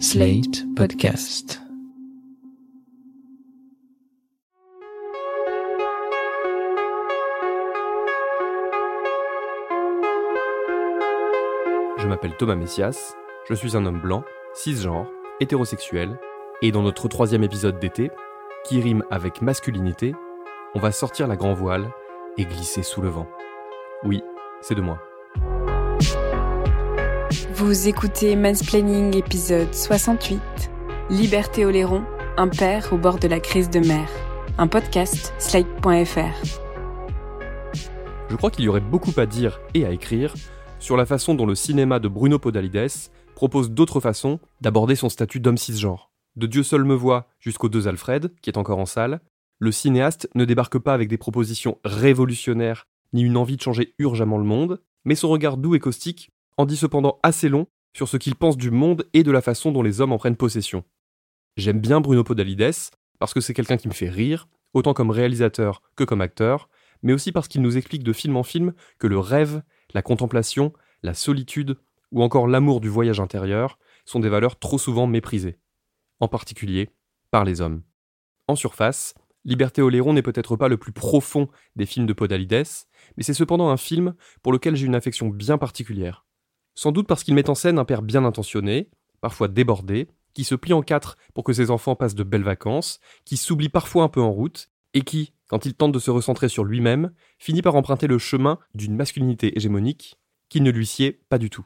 Slate Podcast. Je m'appelle Thomas Messias, je suis un homme blanc, cisgenre, hétérosexuel, et dans notre troisième épisode d'été, qui rime avec masculinité, on va sortir la grand voile et glisser sous le vent. Oui, c'est de moi. Vous écoutez Mansplaining épisode 68. Liberté Oléron, un père au bord de la crise de mer. Un podcast, slide.fr. Je crois qu'il y aurait beaucoup à dire et à écrire sur la façon dont le cinéma de Bruno Podalides propose d'autres façons d'aborder son statut d'homme cisgenre. De Dieu seul me voit jusqu'aux deux Alfred, qui est encore en salle, le cinéaste ne débarque pas avec des propositions révolutionnaires ni une envie de changer urgemment le monde, mais son regard doux et caustique en dit cependant assez long sur ce qu'il pense du monde et de la façon dont les hommes en prennent possession. J'aime bien Bruno Podalides parce que c'est quelqu'un qui me fait rire, autant comme réalisateur que comme acteur, mais aussi parce qu'il nous explique de film en film que le rêve, la contemplation, la solitude ou encore l'amour du voyage intérieur sont des valeurs trop souvent méprisées, en particulier par les hommes. En surface, Liberté Oléron n'est peut-être pas le plus profond des films de Podalides, mais c'est cependant un film pour lequel j'ai une affection bien particulière. Sans doute parce qu'il met en scène un père bien intentionné, parfois débordé, qui se plie en quatre pour que ses enfants passent de belles vacances, qui s'oublie parfois un peu en route, et qui, quand il tente de se recentrer sur lui-même, finit par emprunter le chemin d'une masculinité hégémonique qui ne lui sied pas du tout.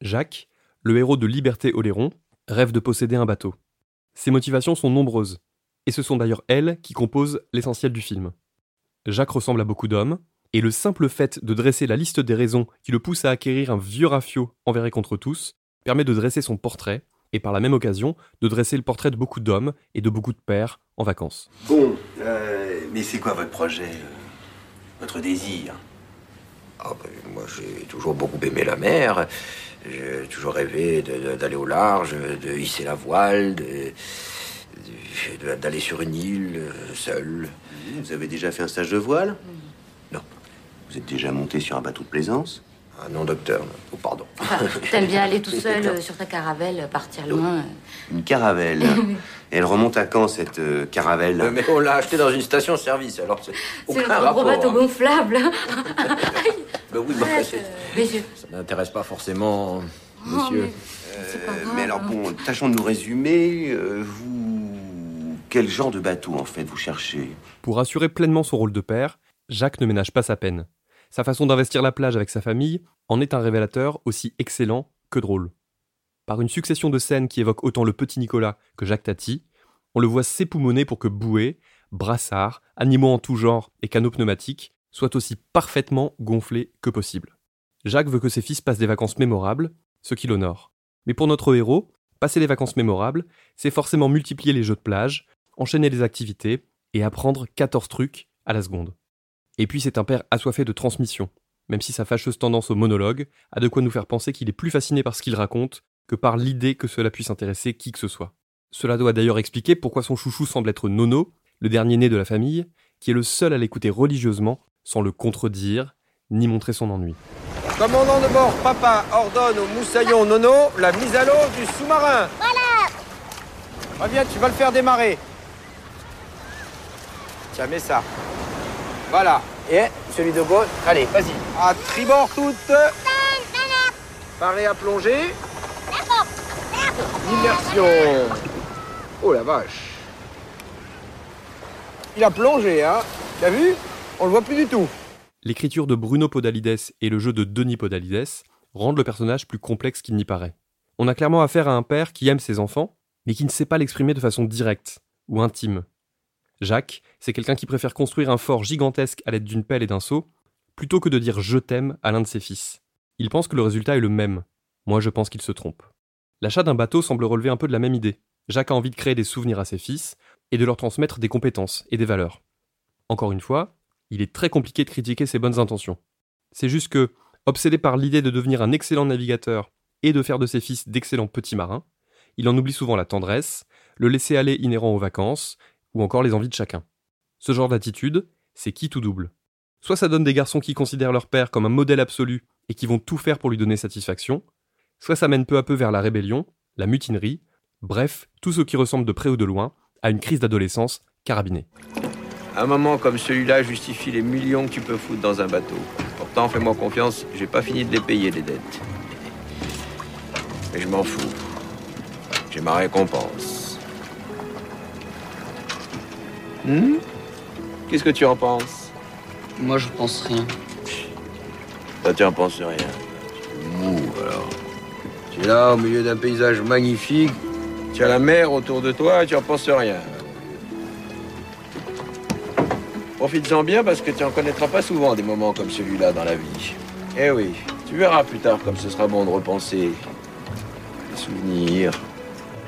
Jacques, le héros de Liberté Oléron, rêve de posséder un bateau. Ses motivations sont nombreuses, et ce sont d'ailleurs elles qui composent l'essentiel du film. Jacques ressemble à beaucoup d'hommes, et le simple fait de dresser la liste des raisons qui le poussent à acquérir un vieux rafio envers et contre tous permet de dresser son portrait, et par la même occasion de dresser le portrait de beaucoup d'hommes et de beaucoup de pères en vacances. Bon, euh, mais c'est quoi votre projet euh, Votre désir? Ah, ben, moi, j'ai toujours beaucoup aimé la mer. J'ai toujours rêvé d'aller au large, de hisser la voile, d'aller sur une île euh, seul. Vous avez déjà fait un stage de voile? Vous êtes déjà monté sur un bateau de plaisance Ah non, docteur. Oh, pardon. T'aimes bien aller tout seul euh, sur ta caravelle, partir loin. Une caravelle. Elle remonte à quand cette euh, caravelle Euh, mais on l'a acheté dans une station-service, alors c'est C'est aucun un gros rapport. bateau hein. gonflable. Ben oui, bah, c'est- euh, mais je- ça n'intéresse pas forcément, Oh, monsieur. mais c'est pas Euh, grave, Mais alors hein. bon, tâchons de nous résumer. euh, vous... Quel genre de bateau en fait vous cherchez? Pour assurer pleinement son rôle de père, Jacques ne ménage pas sa peine. Sa façon d'investir la plage avec sa famille en est un révélateur aussi excellent que drôle. Par une succession de scènes qui évoquent autant le petit Nicolas que Jacques Tati, on le voit s'époumoner pour que bouées, brassards, animaux en tout genre et canaux pneumatiques soient aussi parfaitement gonflés que possible. Jacques veut que ses fils passent des vacances mémorables, ce qui l'honore. Mais pour notre héros, passer les vacances mémorables, c'est forcément multiplier les jeux de plage, enchaîner les activités et apprendre 14 trucs à la seconde. Et puis c'est un père assoiffé de transmission, même si sa fâcheuse tendance au monologue a de quoi nous faire penser qu'il est plus fasciné par ce qu'il raconte que par l'idée que cela puisse intéresser qui que ce soit. Cela doit d'ailleurs expliquer pourquoi son chouchou semble être Nono, le dernier né de la famille, qui est le seul à l'écouter religieusement, sans le contredire, ni montrer son ennui. Commandant de bord, papa ordonne au moussaillon Nono la mise à l'eau du sous-marin. Voilà Reviens, tu vas le faire démarrer. Tiens, mets ça. Voilà. Et celui de gauche, allez, vas-y. À tribord toutes. Parez à plonger. Immersion. Oh la vache. Il a plongé, hein T'as vu? On le voit plus du tout. L'écriture de Bruno Podalides et le jeu de Denis Podalides rendent le personnage plus complexe qu'il n'y paraît. On a clairement affaire à un père qui aime ses enfants, mais qui ne sait pas l'exprimer de façon directe ou intime. Jacques, c'est quelqu'un qui préfère construire un fort gigantesque à l'aide d'une pelle et d'un seau, plutôt que de dire je t'aime à l'un de ses fils. Il pense que le résultat est le même. Moi, je pense qu'il se trompe. L'achat d'un bateau semble relever un peu de la même idée. Jacques a envie de créer des souvenirs à ses fils et de leur transmettre des compétences et des valeurs. Encore une fois, il est très compliqué de critiquer ses bonnes intentions. C'est juste que, obsédé par l'idée de devenir un excellent navigateur et de faire de ses fils d'excellents petits marins, il en oublie souvent la tendresse, le laisser-aller inhérent aux vacances, ou encore les envies de chacun. Ce genre d'attitude, c'est qui tout double. Soit ça donne des garçons qui considèrent leur père comme un modèle absolu et qui vont tout faire pour lui donner satisfaction, soit ça mène peu à peu vers la rébellion la mutinerie, bref, tout ce qui ressemble de près ou de loin à une crise d'adolescence carabinée. Un moment comme celui-là justifie les millions que tu peux foutre dans un bateau. Pourtant, fais-moi confiance, j'ai pas fini de les payer, les dettes. Mais je m'en fous. J'ai ma récompense. Hmm Qu'est-ce que tu en penses? Moi, je pense rien. Toi, tu en penses rien. Tu es mou, alors. Tu es là, au milieu d'un paysage magnifique. Tu as la mer autour de toi et tu en penses rien. Profites-en bien parce que tu en connaîtras pas souvent des moments comme celui-là dans la vie. Eh oui, tu verras plus tard comme ce sera bon de repenser. Les souvenirs.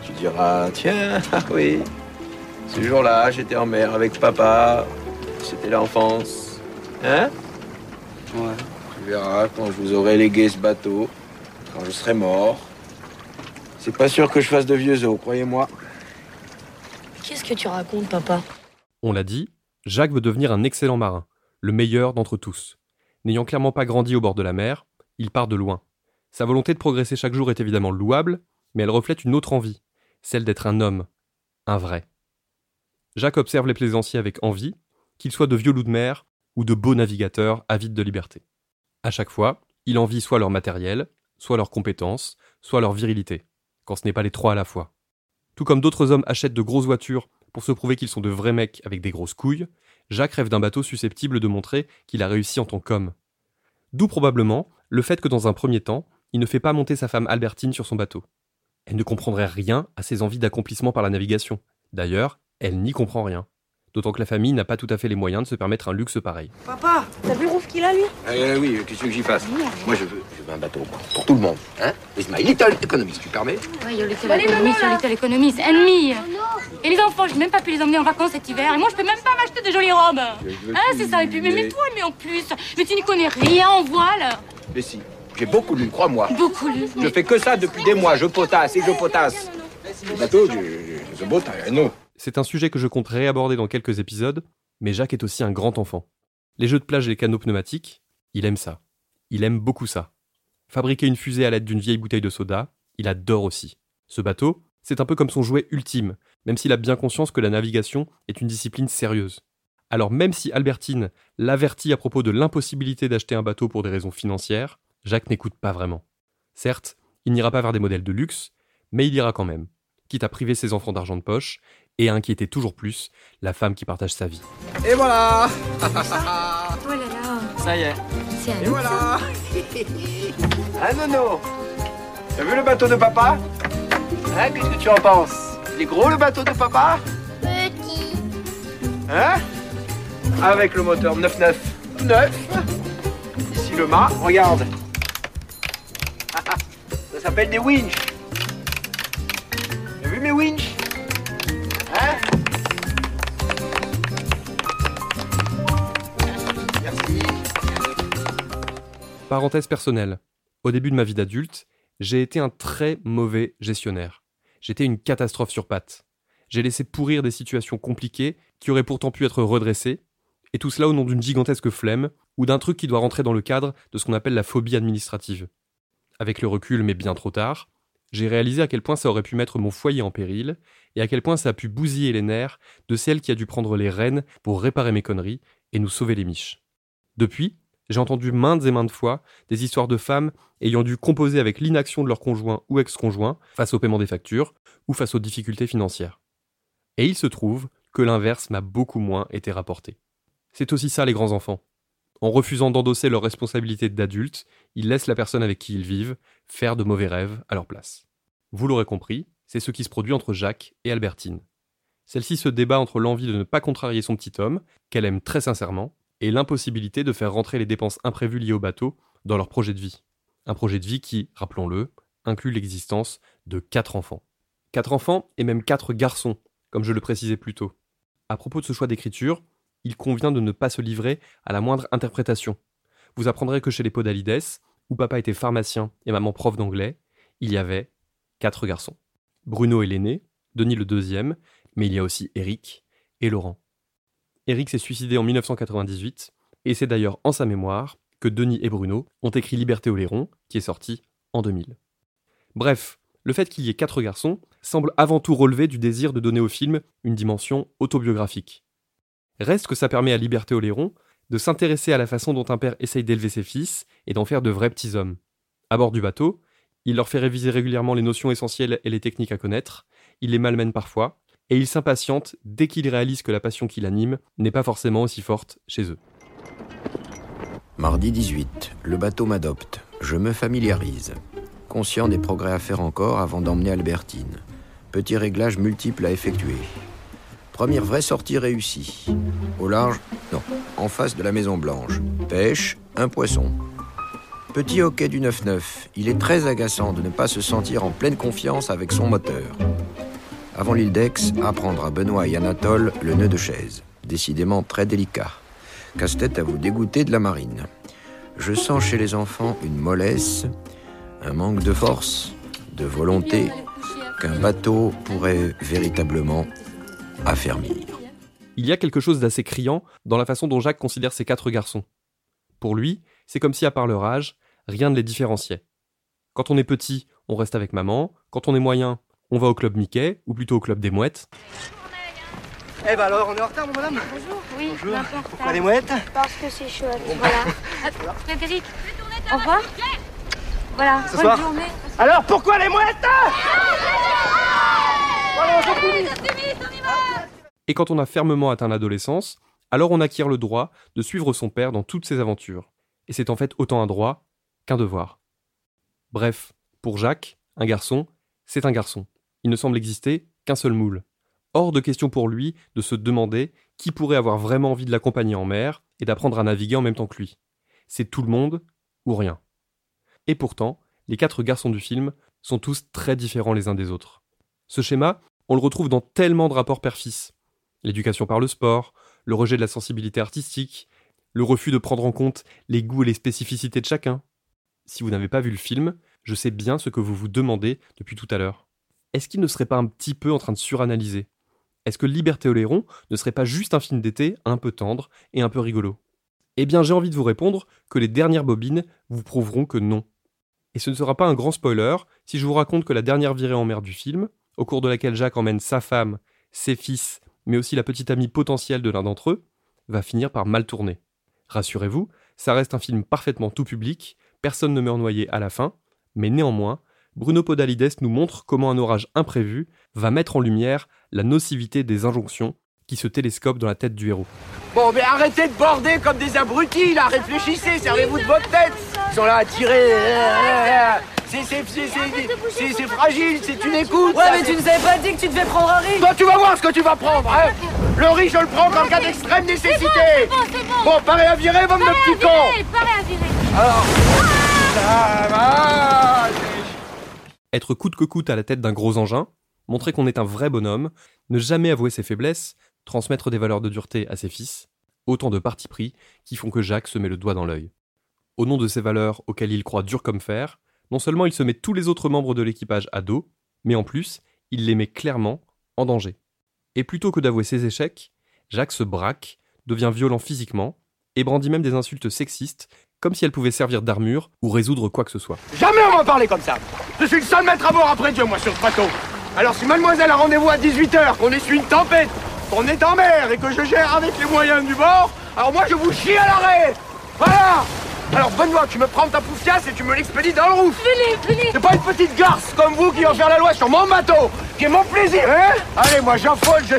Tu diras, tiens, ah oui, ce jour-là, j'étais en mer avec papa. C'était l'enfance. Hein? Ouais. Tu verras quand je vous aurai légué ce bateau, quand je serai mort. C'est pas sûr que je fasse de vieux os, croyez-moi. Qu'est-ce que tu racontes, papa? On l'a dit, Jacques veut devenir un excellent marin, le meilleur d'entre tous. N'ayant clairement pas grandi au bord de la mer, il part de loin. Sa volonté de progresser chaque jour est évidemment louable, mais elle reflète une autre envie, celle d'être un homme, un vrai. Jacques observe les plaisanciers avec envie, qu'ils soient de vieux loups de mer ou de beaux navigateurs avides de liberté. À chaque fois, il envie soit leur matériel, soit leurs compétences, soit leur virilité, quand ce n'est pas les trois à la fois. Tout comme d'autres hommes achètent de grosses voitures pour se prouver qu'ils sont de vrais mecs avec des grosses couilles, Jacques rêve d'un bateau susceptible de montrer qu'il a réussi en tant qu'homme. D'où probablement le fait que dans un premier temps, il ne fait pas monter sa femme Albertine sur son bateau. Elle ne comprendrait rien à ses envies d'accomplissement par la navigation. D'ailleurs, elle n'y comprend rien. D'autant que la famille n'a pas tout à fait les moyens de se permettre un luxe pareil. Papa T'as vu le rouf qu'il a, lui? Eh oui, qu'est-ce que j'y fasse? Moi, je veux, je veux un bateau, moi, pour tout le monde. Hein? It's my little economy, tu permets Ouais, yo, little economy sur little economy, c'est ennemi. Et les enfants, j'ai même pas pu les emmener en vacances cet hiver. Et moi, je peux même pas m'acheter de jolies robes. Ah, c'est ça. Et puis, mais, mais toi, mais en plus, mais tu n'y connais rien en voile. Mais si, j'ai beaucoup lu, crois-moi. Beaucoup lu. Je fais que ça depuis des mois, je potasse et je potasse. Le bateau, je, je, je botte, non. C'est un sujet que je compte réaborder dans quelques épisodes, mais Jacques est aussi un grand enfant. Les jeux de plage et les canaux pneumatiques, il aime ça. Il aime beaucoup ça. Fabriquer une fusée à l'aide d'une vieille bouteille de soda, il adore aussi. Ce bateau, c'est un peu comme son jouet ultime, même s'il a bien conscience que la navigation est une discipline sérieuse. Alors même si Albertine l'avertit à propos de l'impossibilité d'acheter un bateau pour des raisons financières, Jacques n'écoute pas vraiment. Certes, il n'ira pas vers des modèles de luxe, mais il ira quand même, quitte à priver ses enfants d'argent de poche et à inquiéter toujours plus la femme qui partage sa vie. Et voilà Oh là là. Ça y est. C'est Et voilà Ah Nono T'as vu le bateau de papa? Hein, qu'est-ce que tu en penses? Il est gros le bateau de papa? Petit. Hein? Avec le moteur 9.9. 9 Ici le mât, regarde. Ça s'appelle des winches. Parenthèse personnelle. Au début de ma vie d'adulte, j'ai été un très mauvais gestionnaire. J'étais une catastrophe sur pattes. J'ai laissé pourrir des situations compliquées qui auraient pourtant pu être redressées, et tout cela au nom d'une gigantesque flemme ou d'un truc qui doit rentrer dans le cadre de ce qu'on appelle la phobie administrative. Avec le recul, mais bien trop tard, j'ai réalisé à quel point ça aurait pu mettre mon foyer en péril, et à quel point ça a pu bousiller les nerfs de celle qui a dû prendre les rênes pour réparer mes conneries et nous sauver les miches. Depuis, j'ai entendu maintes et maintes fois des histoires de femmes ayant dû composer avec l'inaction de leur conjoint ou ex-conjoint face au paiement des factures ou face aux difficultés financières. Et il se trouve que l'inverse m'a beaucoup moins été rapporté. C'est aussi ça les grands enfants. En refusant d'endosser leurs responsabilités d'adultes, ils laissent la personne avec qui ils vivent faire de mauvais rêves à leur place. Vous l'aurez compris, c'est ce qui se produit entre Jacques et Albertine. Celle-ci se débat entre l'envie de ne pas contrarier son petit homme, qu'elle aime très sincèrement, et l'impossibilité de faire rentrer les dépenses imprévues liées au bateau dans leur projet de vie. Un projet de vie qui, rappelons-le, inclut l'existence de quatre enfants. Quatre enfants et même quatre garçons, comme je le précisais plus tôt. À propos de ce choix d'écriture, il convient de ne pas se livrer à la moindre interprétation. Vous apprendrez que chez les Podalides, où papa était pharmacien et maman prof d'anglais, il y avait quatre garçons. Bruno est l'aîné, Denis le deuxième, mais il y a aussi Eric et Laurent. Eric s'est suicidé en 1998, et c'est d'ailleurs en sa mémoire que Denis et Bruno ont écrit Liberté Oléron, qui est sorti en 2000. Bref, le fait qu'il y ait quatre garçons semble avant tout relever du désir de donner au film une dimension autobiographique. Reste que ça permet à Liberté Oléron de s'intéresser à la façon dont un père essaye d'élever ses fils et d'en faire de vrais petits hommes. À bord du bateau, il leur fait réviser régulièrement les notions essentielles et les techniques à connaître, il les malmène parfois, et il s'impatiente dès qu'il réalise que la passion qui l'anime n'est pas forcément aussi forte chez eux. Mardi 18, le bateau m'adopte. Je me familiarise. Conscient des progrès à faire encore avant d'emmener Albertine. Petits réglages multiples à effectuer. Première vraie sortie réussie. Au large, non, en face de la Maison Blanche. Pêche, un poisson. Petit hockey du 9-9. Il est très agaçant de ne pas se sentir en pleine confiance avec son moteur. Avant l'île d'Aix, apprendre à Benoît et Anatole le nœud de chaise. Décidément très délicat. Casse-tête à vous dégoûter de la marine. Je sens chez les enfants une mollesse, un manque de force, de volonté qu'un bateau pourrait véritablement affermir. Il y a quelque chose d'assez criant dans la façon dont Jacques considère ses quatre garçons. Pour lui, c'est comme si à part leur âge, rien ne les différenciait. Quand on est petit, on reste avec maman, quand on est moyen, on va au club Mickey, ou plutôt au club des mouettes. Eh ben alors, on est en retard, mon madame Bonjour. Oui, Bonjour. Pourquoi les mouettes Parce que c'est chouette. Voilà. Attends, Frédéric, au revoir. Voilà, Ce bonne soir. journée. Alors, pourquoi les mouettes Voilà. Et quand on a fermement atteint l'adolescence, alors on acquiert le droit de suivre son père dans toutes ses aventures. Et c'est en fait autant un droit qu'un devoir. Bref, pour Jacques, un garçon, c'est un garçon. Il ne semble exister qu'un seul moule. Hors de question pour lui de se demander qui pourrait avoir vraiment envie de l'accompagner en mer et d'apprendre à naviguer en même temps que lui. C'est tout le monde ou rien. Et pourtant, les quatre garçons du film sont tous très différents les uns des autres. Ce schéma, on le retrouve dans tellement de rapports père-fils. L'éducation par le sport, le rejet de la sensibilité artistique, le refus de prendre en compte les goûts et les spécificités de chacun. Si vous n'avez pas vu le film, je sais bien ce que vous vous demandez depuis tout à l'heure. Est-ce qu'il ne serait pas un petit peu en train de suranalyser? Est-ce que Liberté Oléron ne serait pas juste un film d'été un peu tendre et un peu rigolo? Eh bien, j'ai envie de vous répondre que les dernières bobines vous prouveront que non. Et ce ne sera pas un grand spoiler si je vous raconte que la dernière virée en mer du film, au cours de laquelle Jacques emmène sa femme, ses fils, mais aussi la petite amie potentielle de l'un d'entre eux, va finir par mal tourner. Rassurez-vous, ça reste un film parfaitement tout public, personne ne meurt noyé à la fin, mais néanmoins, Bruno Podalides nous montre comment un orage imprévu va mettre en lumière la nocivité des injonctions qui se télescopent dans la tête du héros. Bon, mais arrêtez de border comme des abrutis, là. Réfléchissez, servez-vous de votre tête. Ils sont là à tirer. C'est c'est- c'est- c'est- c'est- c'est fragile, c'est une écoute. Ouais, mais tu nous avais pas dit que tu devais prendre un riz. Toi, tu vas voir ce que tu vas prendre, hein. Le riz, je le prends en cas d'extrême nécessité. Bon, c'est bon. Bon, paré à virer, petits cons. virer, parez à virer. Alors, ça va Être coûte que coûte à la tête d'un gros engin, montrer qu'on est un vrai bonhomme, ne jamais avouer ses faiblesses, transmettre des valeurs de dureté à ses fils, autant de partis pris qui font que Jacques se met le doigt dans l'œil. Au nom de ces valeurs auxquelles il croit dur comme fer, non seulement il se met tous les autres membres de l'équipage à dos, mais en plus, il les met clairement en danger. Et plutôt que d'avouer ses échecs, Jacques se braque, devient violent physiquement, et brandit même des insultes sexistes, comme si elles pouvaient servir d'armure ou résoudre quoi que ce soit. Jamais on va parler comme ça Je suis le seul maître à bord après Dieu, moi, sur ce bateau. Alors si mademoiselle a rendez-vous à 18h, qu'on essuie une tempête, qu'on est en mer et que je gère avec les moyens du bord, alors moi je vous chie à l'arrêt. Voilà. Alors Benoît, tu me prends ta poufiasse et tu me l'expédies dans le rouf. Venez, venez. C'est pas une petite garce comme vous qui va faire la loi sur mon bateau, qui est mon plaisir, hein. Allez, moi j'affole, je...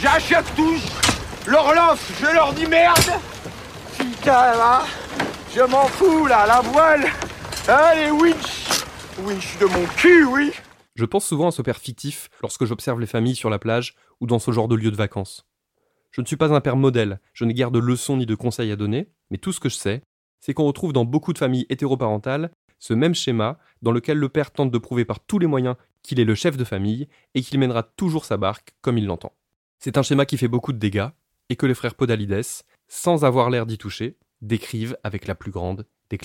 j'achète tout, je leur lance, je leur dis merde. Putain, là Je m'en fous, là, la voile. Allez, winch Winch de mon cul, oui Je pense souvent à ce père fictif lorsque j'observe les familles sur la plage ou dans ce genre de lieu de vacances. Je ne suis pas un père modèle, je n'ai guère de leçons ni de conseils à donner, mais tout ce que je sais, c'est qu'on retrouve dans beaucoup de familles hétéroparentales ce même schéma dans lequel le père tente de prouver par tous les moyens qu'il est le chef de famille et qu'il mènera toujours sa barque comme il l'entend. C'est un schéma qui fait beaucoup de dégâts et que les frères Podalides, sans avoir l'air d'y toucher, décrivent avec la plus grande des.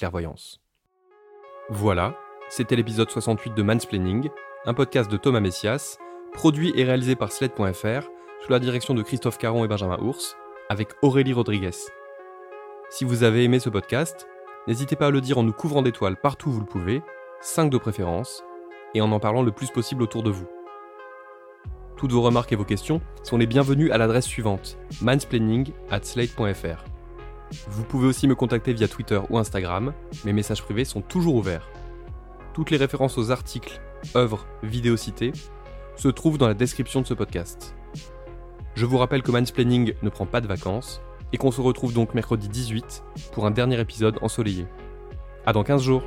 Voilà, c'était l'épisode 68 de Mansplaining, un podcast de Thomas Messias, produit et réalisé par Sled.fr sous la direction de Christophe Caron et Benjamin Ours, avec Aurélie Rodriguez. Si vous avez aimé ce podcast, n'hésitez pas à le dire en nous couvrant d'étoiles partout où vous le pouvez, 5 de préférence, et en en parlant le plus possible autour de vous. Toutes vos remarques et vos questions sont les bienvenues à l'adresse suivante mansplaining at. Vous pouvez aussi me contacter via Twitter ou Instagram, mes messages privés sont toujours ouverts. Toutes les références aux articles, œuvres, vidéos citées se trouvent dans la description de ce podcast. Je vous rappelle que Mansplaining ne prend pas de vacances et qu'on se retrouve donc mercredi 18 pour un dernier épisode ensoleillé. À dans 15 jours